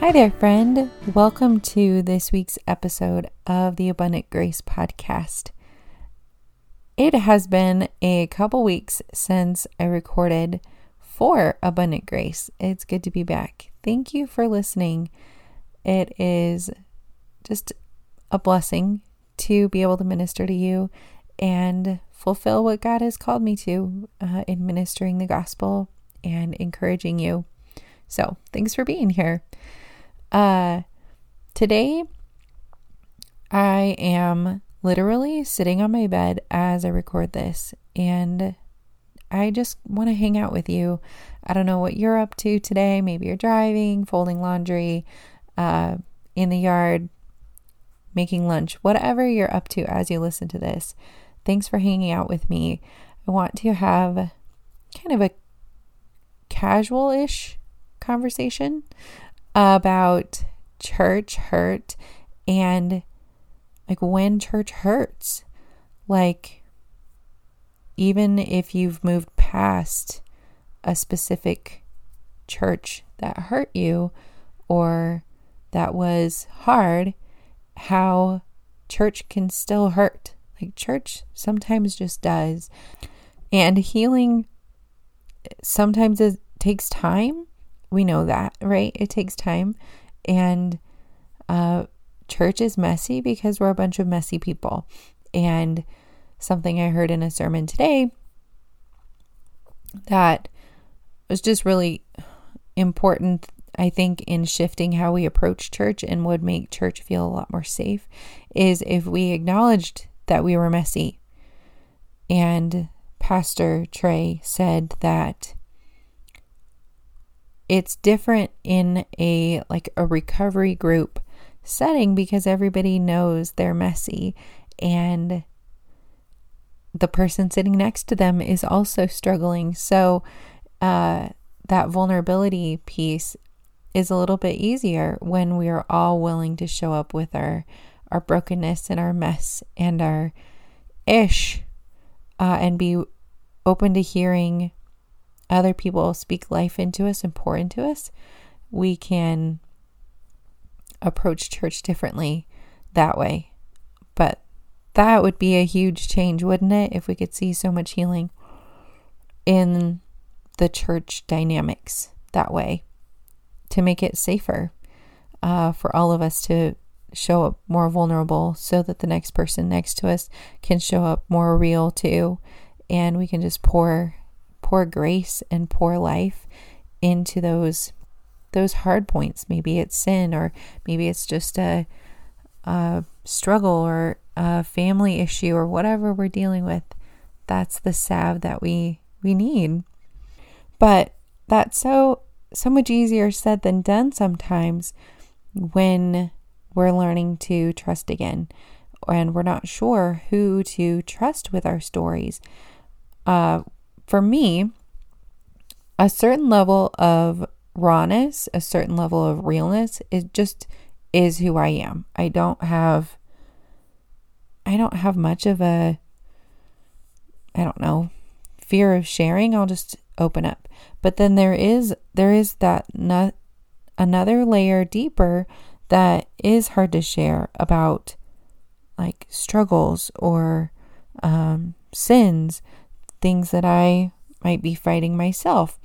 Hi there, friend. Welcome to this week's episode of the Abundant Grace Podcast. It has been a couple weeks since I recorded for Abundant Grace. It's good to be back. Thank you for listening. It is just a blessing to be able to minister to you and fulfill what God has called me to uh, in ministering the gospel and encouraging you. So, thanks for being here. Uh, today, I am literally sitting on my bed as I record this, and I just want to hang out with you. I don't know what you're up to today. Maybe you're driving, folding laundry, uh, in the yard, making lunch, whatever you're up to as you listen to this. Thanks for hanging out with me. I want to have kind of a casual ish conversation about church hurt and like when church hurts. Like, even if you've moved past a specific church that hurt you or that was hard, how church can still hurt. Like, church sometimes just does. And healing sometimes it takes time we know that, right? It takes time. And uh, church is messy because we're a bunch of messy people. And something I heard in a sermon today that was just really important, I think, in shifting how we approach church and would make church feel a lot more safe is if we acknowledged that we were messy. And Pastor Trey said that it's different in a like a recovery group setting because everybody knows they're messy and the person sitting next to them is also struggling. So uh, that vulnerability piece is a little bit easier when we are all willing to show up with our our brokenness and our mess and our ish uh, and be open to hearing other people speak life into us and pour into us, we can approach church differently that way. But that would be a huge change, wouldn't it? If we could see so much healing in the church dynamics that way to make it safer uh, for all of us to show up more vulnerable so that the next person next to us can show up more real too. And we can just pour pour grace and pour life into those those hard points. Maybe it's sin, or maybe it's just a, a struggle or a family issue, or whatever we're dealing with. That's the salve that we we need. But that's so so much easier said than done sometimes when we're learning to trust again and we're not sure who to trust with our stories. Uh, for me, a certain level of rawness, a certain level of realness, it just is who I am. I don't have I don't have much of a I don't know, fear of sharing. I'll just open up. But then there is there is that not, another layer deeper that is hard to share about like struggles or um, sins things that I might be fighting myself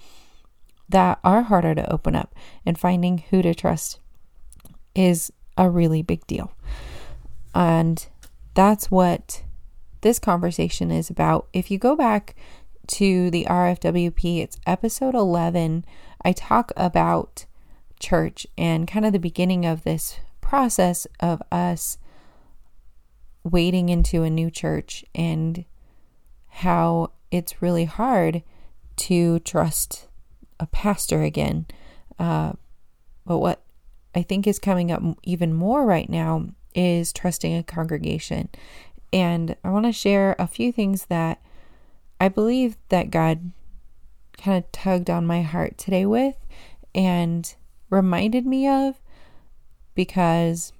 that are harder to open up. And finding who to trust is a really big deal. And that's what this conversation is about. If you go back to the RFWP, it's episode 11. I talk about church and kind of the beginning of this process of us wading into a new church and how it's really hard to trust a pastor again. Uh, but what I think is coming up even more right now is trusting a congregation. And I want to share a few things that I believe that God kind of tugged on my heart today with and reminded me of because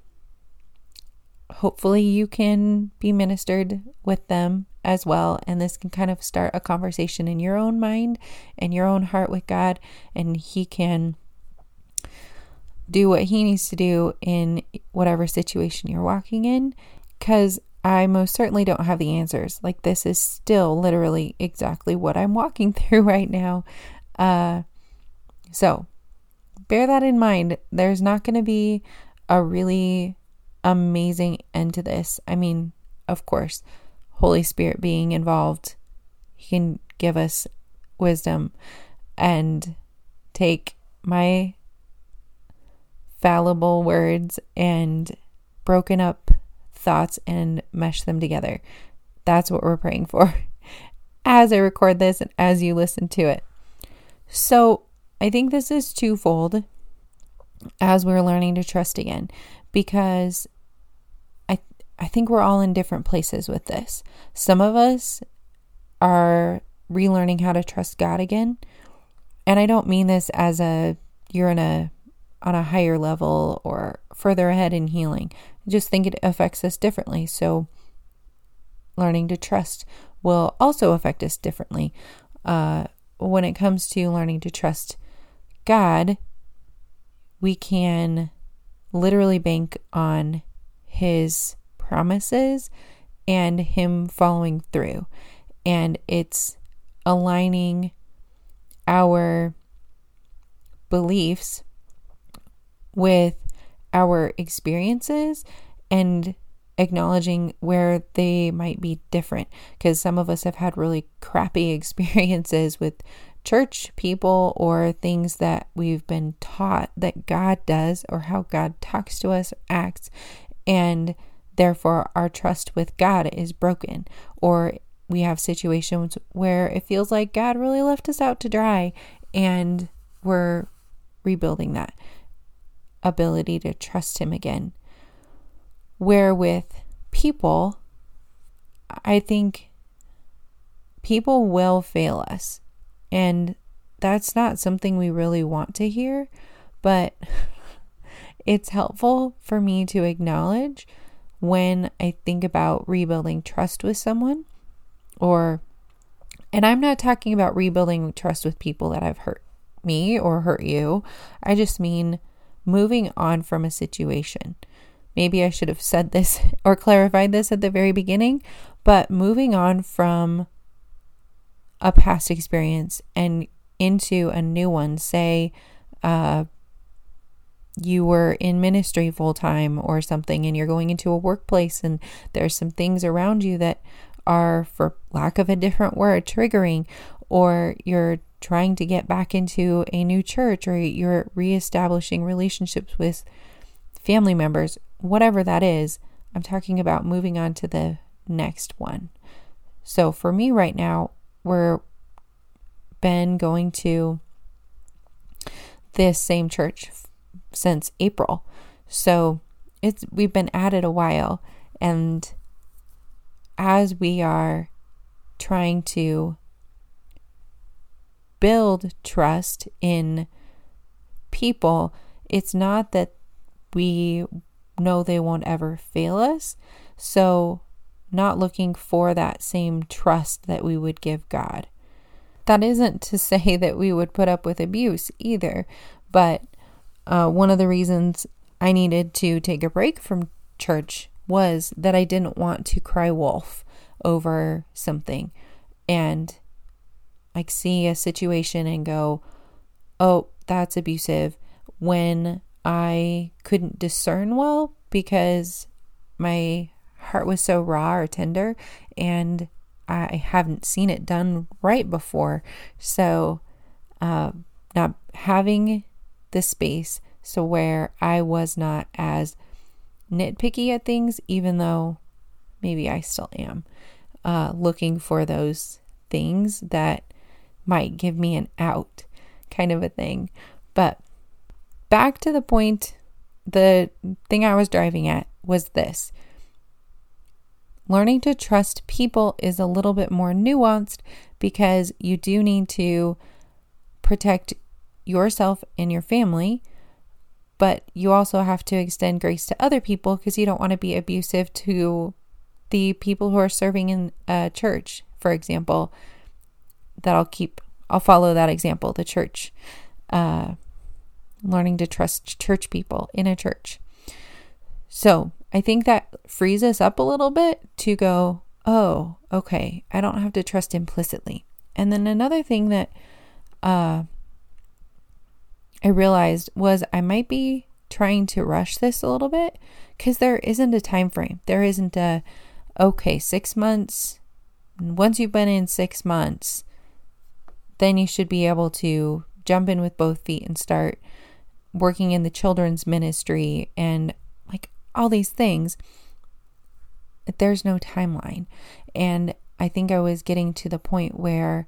hopefully you can be ministered with them as well. And this can kind of start a conversation in your own mind and your own heart with God, and He can do what He needs to do in whatever situation you're walking in. Because I most certainly don't have the answers. Like, this is still literally exactly what I'm walking through right now. Uh, so, bear that in mind. There's not going to be a really amazing end to this. I mean, of course, Holy Spirit being involved, He can give us wisdom and take my fallible words and broken up thoughts and mesh them together. That's what we're praying for as I record this and as you listen to it. So, I think this is twofold as we're learning to trust again because I think we're all in different places with this. Some of us are relearning how to trust God again. And I don't mean this as a you're in a on a higher level or further ahead in healing. I just think it affects us differently. So learning to trust will also affect us differently. Uh, when it comes to learning to trust God, we can literally bank on His promises and Him following through. And it's aligning our beliefs with our experiences and acknowledging where they might be different because some of us have had really crappy experiences with church people or things that we've been taught that God does or how God talks to us, acts, and Therefore, our trust with God is broken. Or we have situations where it feels like God really left us out to dry and we're rebuilding that ability to trust Him again. Where with people, I think people will fail us. And that's not something we really want to hear, but it's helpful for me to acknowledge when I think about rebuilding trust with someone or and I'm not talking about rebuilding trust with people that have hurt me or hurt you. I just mean moving on from a situation. Maybe I should have said this or clarified this at the very beginning, but moving on from a past experience and into a new one, say, uh, you were in ministry full time or something and you're going into a workplace and there's some things around you that are for lack of a different word triggering or you're trying to get back into a new church or you're reestablishing relationships with family members whatever that is i'm talking about moving on to the next one. So for me right now we're been going to this same church since April. So it's we've been at it a while and as we are trying to build trust in people, it's not that we know they won't ever fail us. So, not looking for that same trust that we would give God. That isn't to say that we would put up with abuse either, but uh, one of the reasons I needed to take a break from church was that I didn't want to cry wolf over something and like see a situation and go, oh, that's abusive when I couldn't discern well because my heart was so raw or tender and I haven't seen it done right before. So, uh, not having the space so where I was not as nitpicky at things, even though maybe I still am, uh, looking for those things that might give me an out kind of a thing. But back to the point, the thing I was driving at was this learning to trust people is a little bit more nuanced because you do need to protect yourself and your family, but you also have to extend grace to other people because you don't want to be abusive to the people who are serving in a church, for example. That I'll keep, I'll follow that example, the church. Uh, learning to trust church people in a church. So I think that frees us up a little bit to go, oh, okay, I don't have to trust implicitly. And then another thing that uh, I realized was I might be trying to rush this a little bit because there isn't a time frame. There isn't a, okay, six months. Once you've been in six months, then you should be able to jump in with both feet and start working in the children's ministry and like all these things, there's no timeline. And I think I was getting to the point where,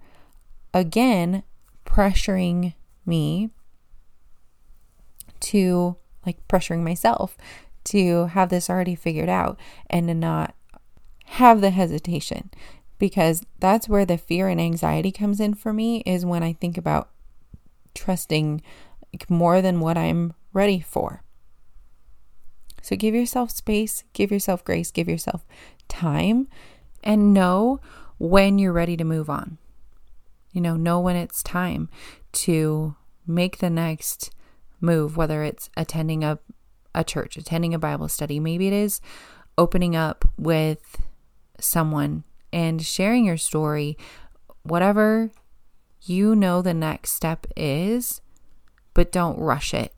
again, pressuring me to like pressuring myself to have this already figured out and to not have the hesitation because that's where the fear and anxiety comes in for me is when I think about trusting like, more than what I'm ready for. So give yourself space, give yourself grace, give yourself time, and know when you're ready to move on. You know, know when it's time to make the next move, whether it's attending a, a church, attending a Bible study, maybe it is opening up with someone and sharing your story, whatever you know the next step is, but don't rush it.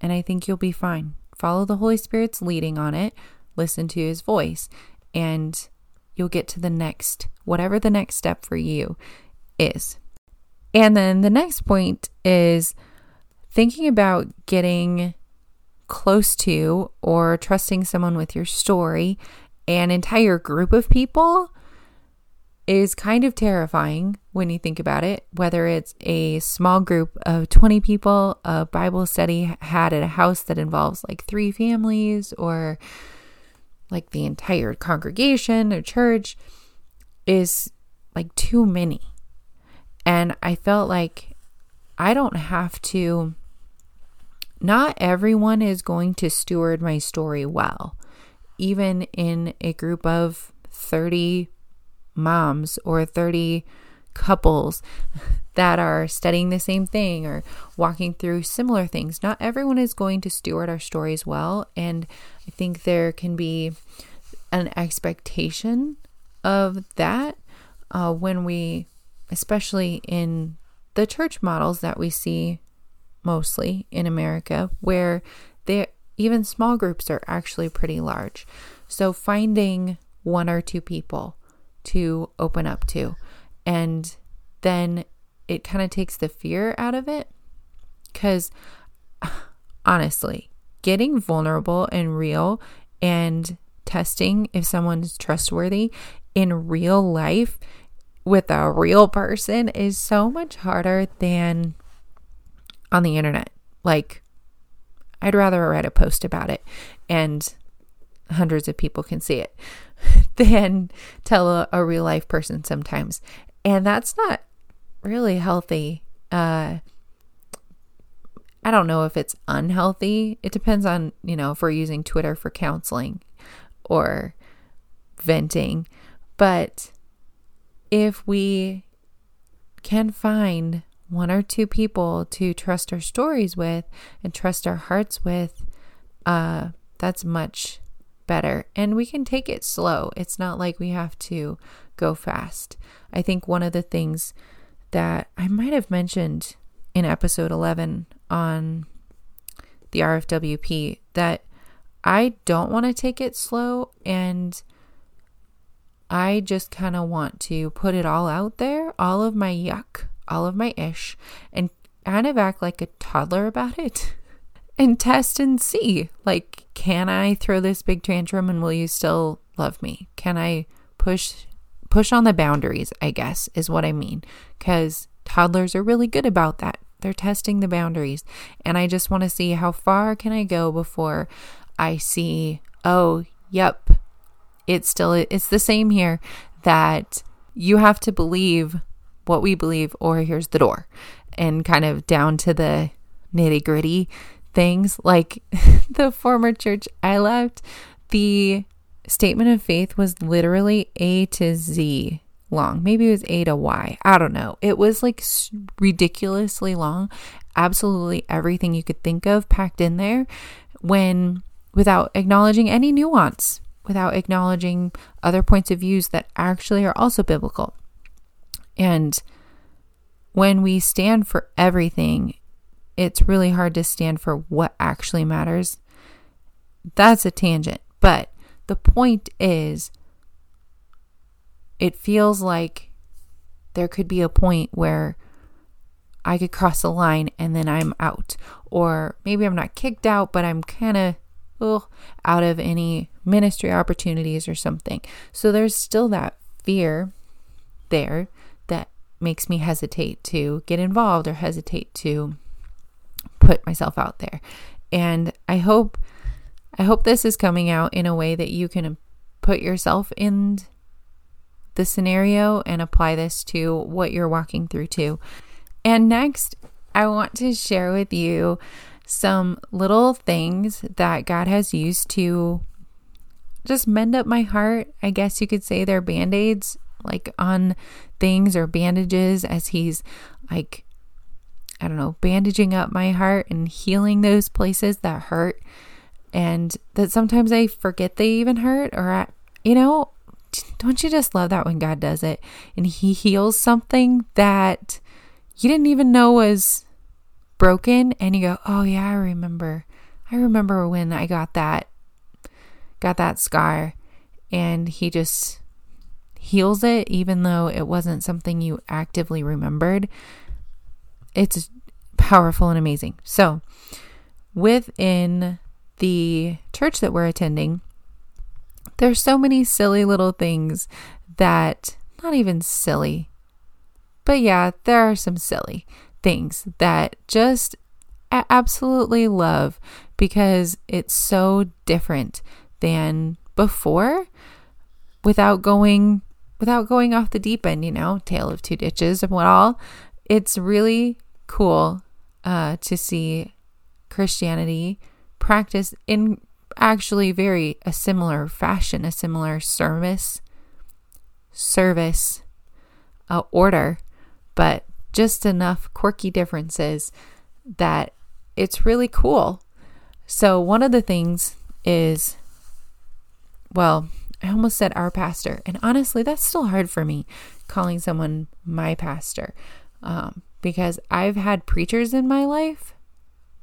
And I think you'll be fine. Follow the Holy Spirit's leading on it, listen to his voice, and you'll get to the next, whatever the next step for you is. And then the next point is thinking about getting close to or trusting someone with your story, an entire group of people is kind of terrifying when you think about it, whether it's a small group of 20 people, a Bible study had at a house that involves like three families, or like the entire congregation or church is like too many. And I felt like I don't have to, not everyone is going to steward my story well, even in a group of 30 moms or 30 couples that are studying the same thing or walking through similar things. Not everyone is going to steward our stories well. And I think there can be an expectation of that uh, when we, especially in the church models that we see mostly in America, where they even small groups are actually pretty large. So finding one or two people to open up to. And then it kind of takes the fear out of it. Because honestly, getting vulnerable and real and testing if someone's trustworthy in real life with a real person is so much harder than on the internet. Like, I'd rather write a post about it and hundreds of people can see it than tell a, a real life person sometimes. And that's not really healthy. Uh, I don't know if it's unhealthy. It depends on, you know, if we're using Twitter for counseling or venting. But if we can find one or two people to trust our stories with and trust our hearts with, uh, that's much better. And we can take it slow. It's not like we have to go fast. I think one of the things that I might have mentioned in episode 11 on the RFWP that I don't want to take it slow and I just kind of want to put it all out there, all of my yuck, all of my ish, and kind of act like a toddler about it. and test and see like can i throw this big tantrum and will you still love me? Can i push push on the boundaries i guess is what i mean. Cuz toddlers are really good about that. They're testing the boundaries. And i just want to see how far can i go before I see, oh, yep, it's still it's the same here that you have to believe what we believe or here's the door and kind of down to the nitty gritty things like the former church I left the statement of faith was literally A to Z long. Maybe it was A to Y. I don't know. It was like ridiculously long. Absolutely everything you could think of packed in there when without acknowledging any nuance, without acknowledging other points of views that actually are also biblical. And when we stand for everything, it's really hard to stand for what actually matters. That's a tangent. But the point is, it feels like there could be a point where I could cross a line and then I'm out. Or maybe I'm not kicked out, but I'm kind of out of any ministry opportunities or something. So there's still that fear there makes me hesitate to get involved or hesitate to put myself out there. And I hope I hope this is coming out in a way that you can put yourself in the scenario and apply this to what you're walking through too. And next, I want to share with you some little things that God has used to just mend up my heart. I guess you could say they're band aids, like on things or bandages as He's like, I don't know, bandaging up my heart and healing those places that hurt. And that sometimes I forget they even hurt, or, I, you know, don't you just love that when God does it and He heals something that you didn't even know was broken and you go, "Oh yeah, I remember. I remember when I got that got that scar." And he just heals it even though it wasn't something you actively remembered. It's powerful and amazing. So, within the church that we're attending, there's so many silly little things that not even silly. But yeah, there are some silly things that just absolutely love because it's so different than before without going without going off the deep end, you know, tale of two ditches and what all. It's really cool uh, to see Christianity practice in actually very a similar fashion, a similar service service uh, order, but just enough quirky differences that it's really cool. So, one of the things is, well, I almost said our pastor, and honestly, that's still hard for me calling someone my pastor um, because I've had preachers in my life,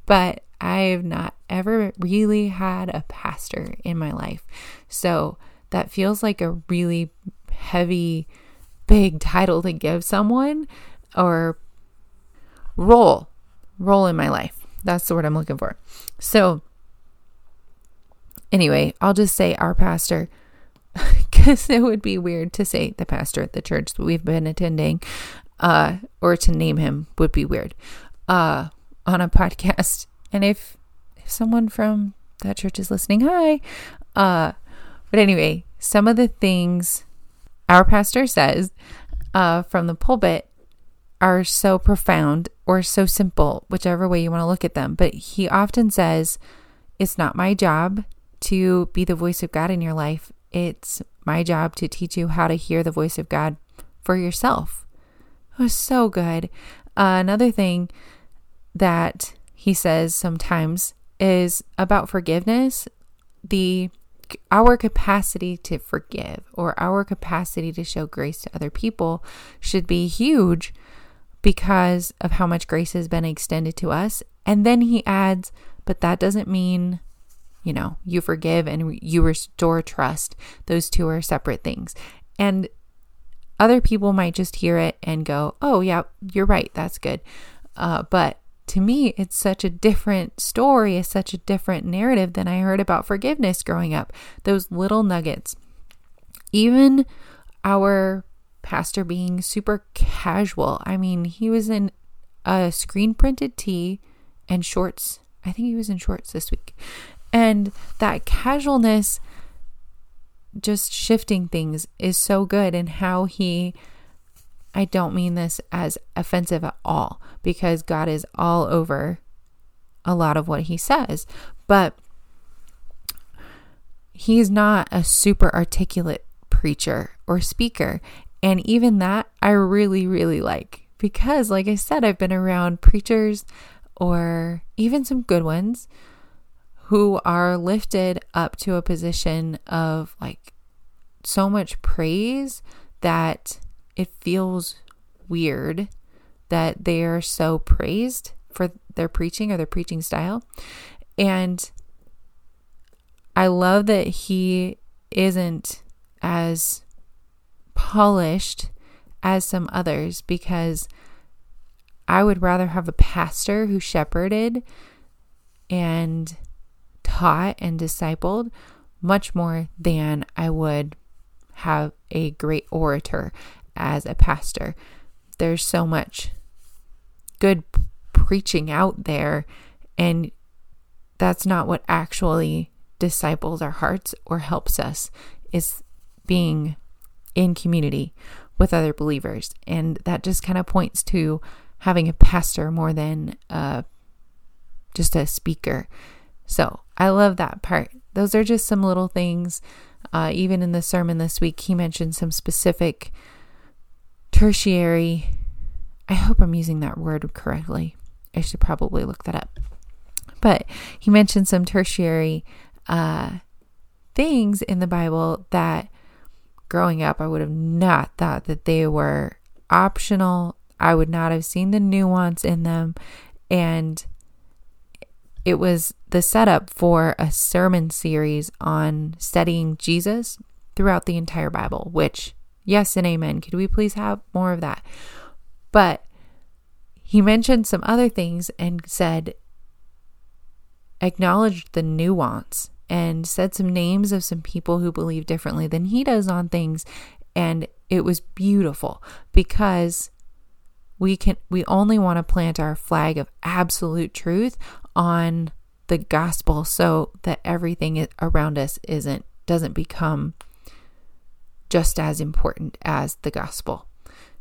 but I've not ever really had a pastor in my life. So, that feels like a really heavy, big title to give someone or role, role in my life. That's the word I'm looking for. So, anyway, I'll just say our pastor because it would be weird to say the pastor at the church that we've been attending, uh, or to name him would be weird, uh, on a podcast. And if if someone from that church is listening, hi. Uh, but anyway, some of the things our pastor says uh, from the pulpit are so profound or so simple, whichever way you want to look at them. But he often says, It's not my job to be the voice of God in your life. It's my job to teach you how to hear the voice of God for yourself. It was so good. Uh, another thing that he says sometimes is about forgiveness. The our capacity to forgive or our capacity to show grace to other people should be huge because of how much grace has been extended to us. And then he adds, but that doesn't mean, you know, you forgive and you restore trust. Those two are separate things. And other people might just hear it and go, oh, yeah, you're right. That's good. Uh, but to me, it's such a different story, it's such a different narrative than I heard about forgiveness growing up. Those little nuggets. Even our pastor being super casual. I mean, he was in a screen printed tee and shorts. I think he was in shorts this week. And that casualness, just shifting things, is so good. And how he, I don't mean this as offensive at all, because God is all over a lot of what he says. But he's not a super articulate preacher or speaker. And even that I really, really like because, like I said, I've been around preachers or even some good ones who are lifted up to a position of like so much praise that it feels weird that they are so praised for their preaching or their preaching style. And I love that he isn't as polished as some others because I would rather have a pastor who shepherded and taught and discipled much more than I would have a great orator as a pastor. There's so much good preaching out there, and that's not what actually disciples our hearts or helps us is being in community with other believers. And that just kind of points to having a pastor more than uh, just a speaker. So I love that part. Those are just some little things. Uh, even in the sermon this week, he mentioned some specific tertiary. I hope I'm using that word correctly. I should probably look that up. But he mentioned some tertiary uh, things in the Bible that growing up, I would have not thought that they were optional. I would not have seen the nuance in them. And it was the setup for a sermon series on studying Jesus throughout the entire Bible, which, yes and amen. Could we please have more of that? But he mentioned some other things and said, acknowledged the nuance and said some names of some people who believe differently than he does on things and it was beautiful because we can we only want to plant our flag of absolute truth on the gospel so that everything around us isn't doesn't become just as important as the gospel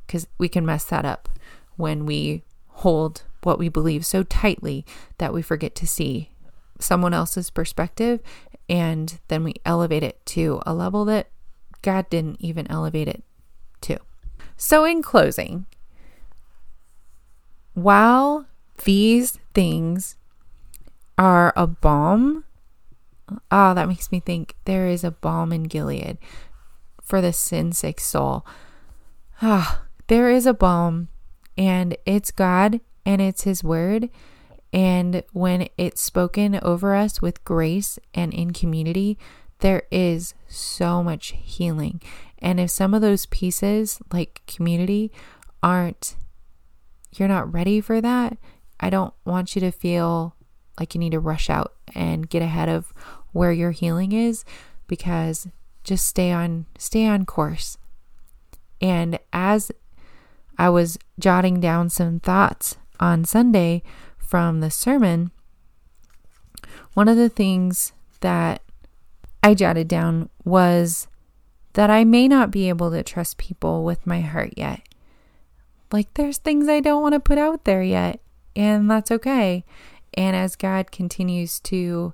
because we can mess that up when we hold what we believe so tightly that we forget to see someone else's perspective and then we elevate it to a level that God didn't even elevate it to. So, in closing, while these things are a balm, oh, that makes me think there is a balm in Gilead for the sin sick soul. Ah, there is a balm, and it's God and it's His Word and when it's spoken over us with grace and in community, there is so much healing. And if some of those pieces, like community, aren't, you're not ready for that, I don't want you to feel like you need to rush out and get ahead of where your healing is because just stay on stay on course. And as I was jotting down some thoughts on Sunday from the sermon, one of the things that I jotted down was that I may not be able to trust people with my heart yet. Like, there's things I don't want to put out there yet, and that's okay. And as God continues to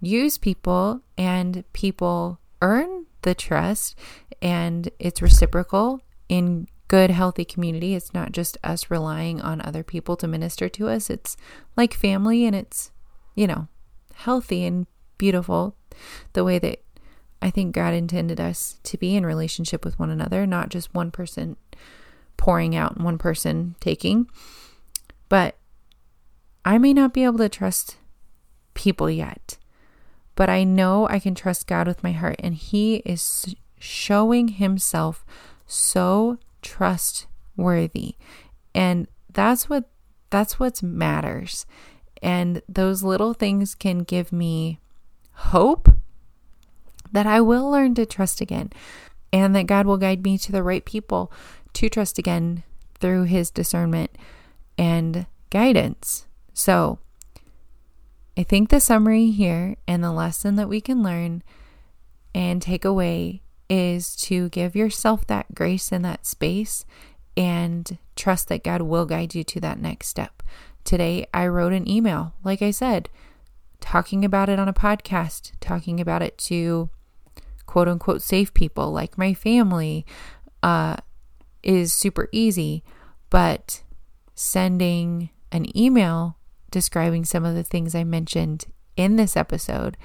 use people and people earn the trust and it's reciprocal in good, healthy community. It's not just us relying on other people to minister to us. It's like family and it's, you know, healthy and beautiful the way that I think God intended us to be in relationship with one another, not just one person pouring out and one person taking. But I may not be able to trust people yet, but I know I can trust God with my heart, and He is showing Himself so trustworthy. And that's what that's what matters. And those little things can give me hope that I will learn to trust again and that God will guide me to the right people to trust again through his discernment and guidance. So, I think the summary here and the lesson that we can learn and take away is to give yourself that grace and that space and trust that God will guide you to that next step. Today, I wrote an email, like I said, talking about it on a podcast, talking about it to quote unquote safe people like my family uh, is super easy. But sending an email describing some of the things I mentioned in this episode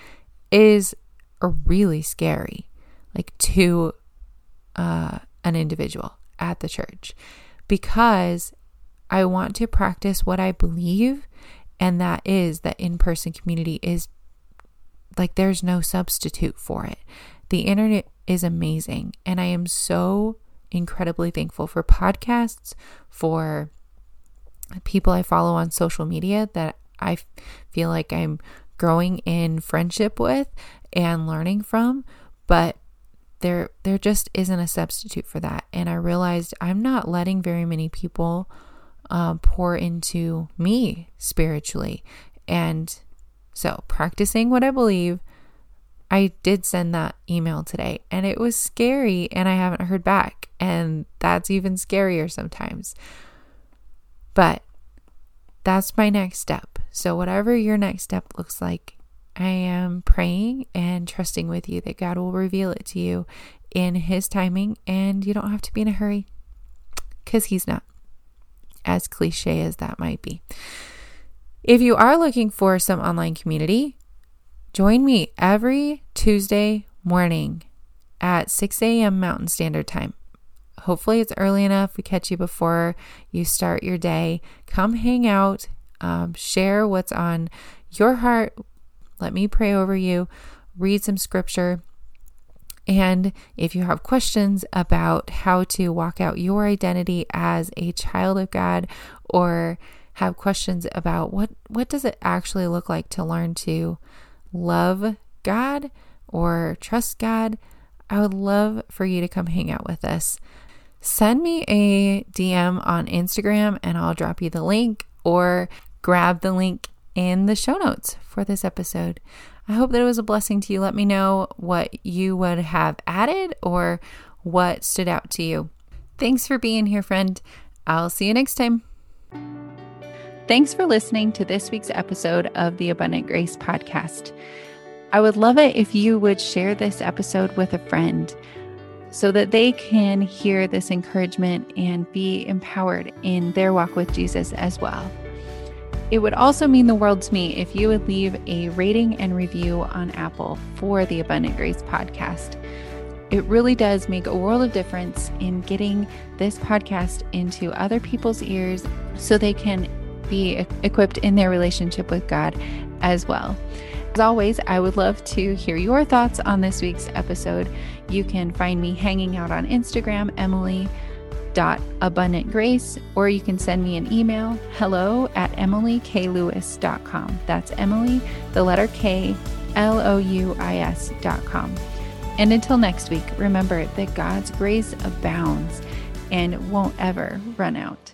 is really scary, like to uh, an individual at the church, because I want to practice what I believe, and that is that in person community is like there's no substitute for it. The internet is amazing, and I am so incredibly thankful for podcasts, for people I follow on social media that I feel like I'm growing in friendship with and learning from, but there there just isn't a substitute for that. And I realized I'm not letting very many people um, pour into me spiritually, and so practicing what I believe. I did send that email today and it was scary and I haven't heard back and that's even scarier sometimes. But that's my next step. So, whatever your next step looks like, I am praying and trusting with you that God will reveal it to you in His timing, and you don't have to be in a hurry because He's not, as cliche as that might be. If you are looking for some online community, join me every Tuesday morning at 6 a.m. Mountain Standard Time. Hopefully, it's early enough. We catch you before you start your day. Come hang out, um, share what's on your heart. Let me pray over you, read some scripture. And if you have questions about how to walk out your identity as a child of God or have questions about what what does it actually look like to learn to love God or trust God, I would love for you to come hang out with us send me a DM on Instagram and I'll drop you the link or grab the link in the show notes for this episode. I hope that it was a blessing to you. Let me know what you would have added or what stood out to you. Thanks for being here, friend. I'll see you next time. Thanks for listening to this week's episode of the Abundant Grace Podcast. I would love it if you would share this episode with a friend so that they can hear this encouragement and be empowered in their walk with Jesus as well. It would also mean the world to me if you would leave a rating and review on Apple for the Abundant Grace podcast. It really does make a world of difference in getting this podcast into other people's ears so they can be equipped in their relationship with God as well. As always, I would love to hear your thoughts on this week's episode. You can find me hanging out on Instagram, Emily abundantgrace or you can send me an email hello at emilyklewis.com that's emily the letter k l-o-u-i-s.com and until next week remember that god's grace abounds and won't ever run out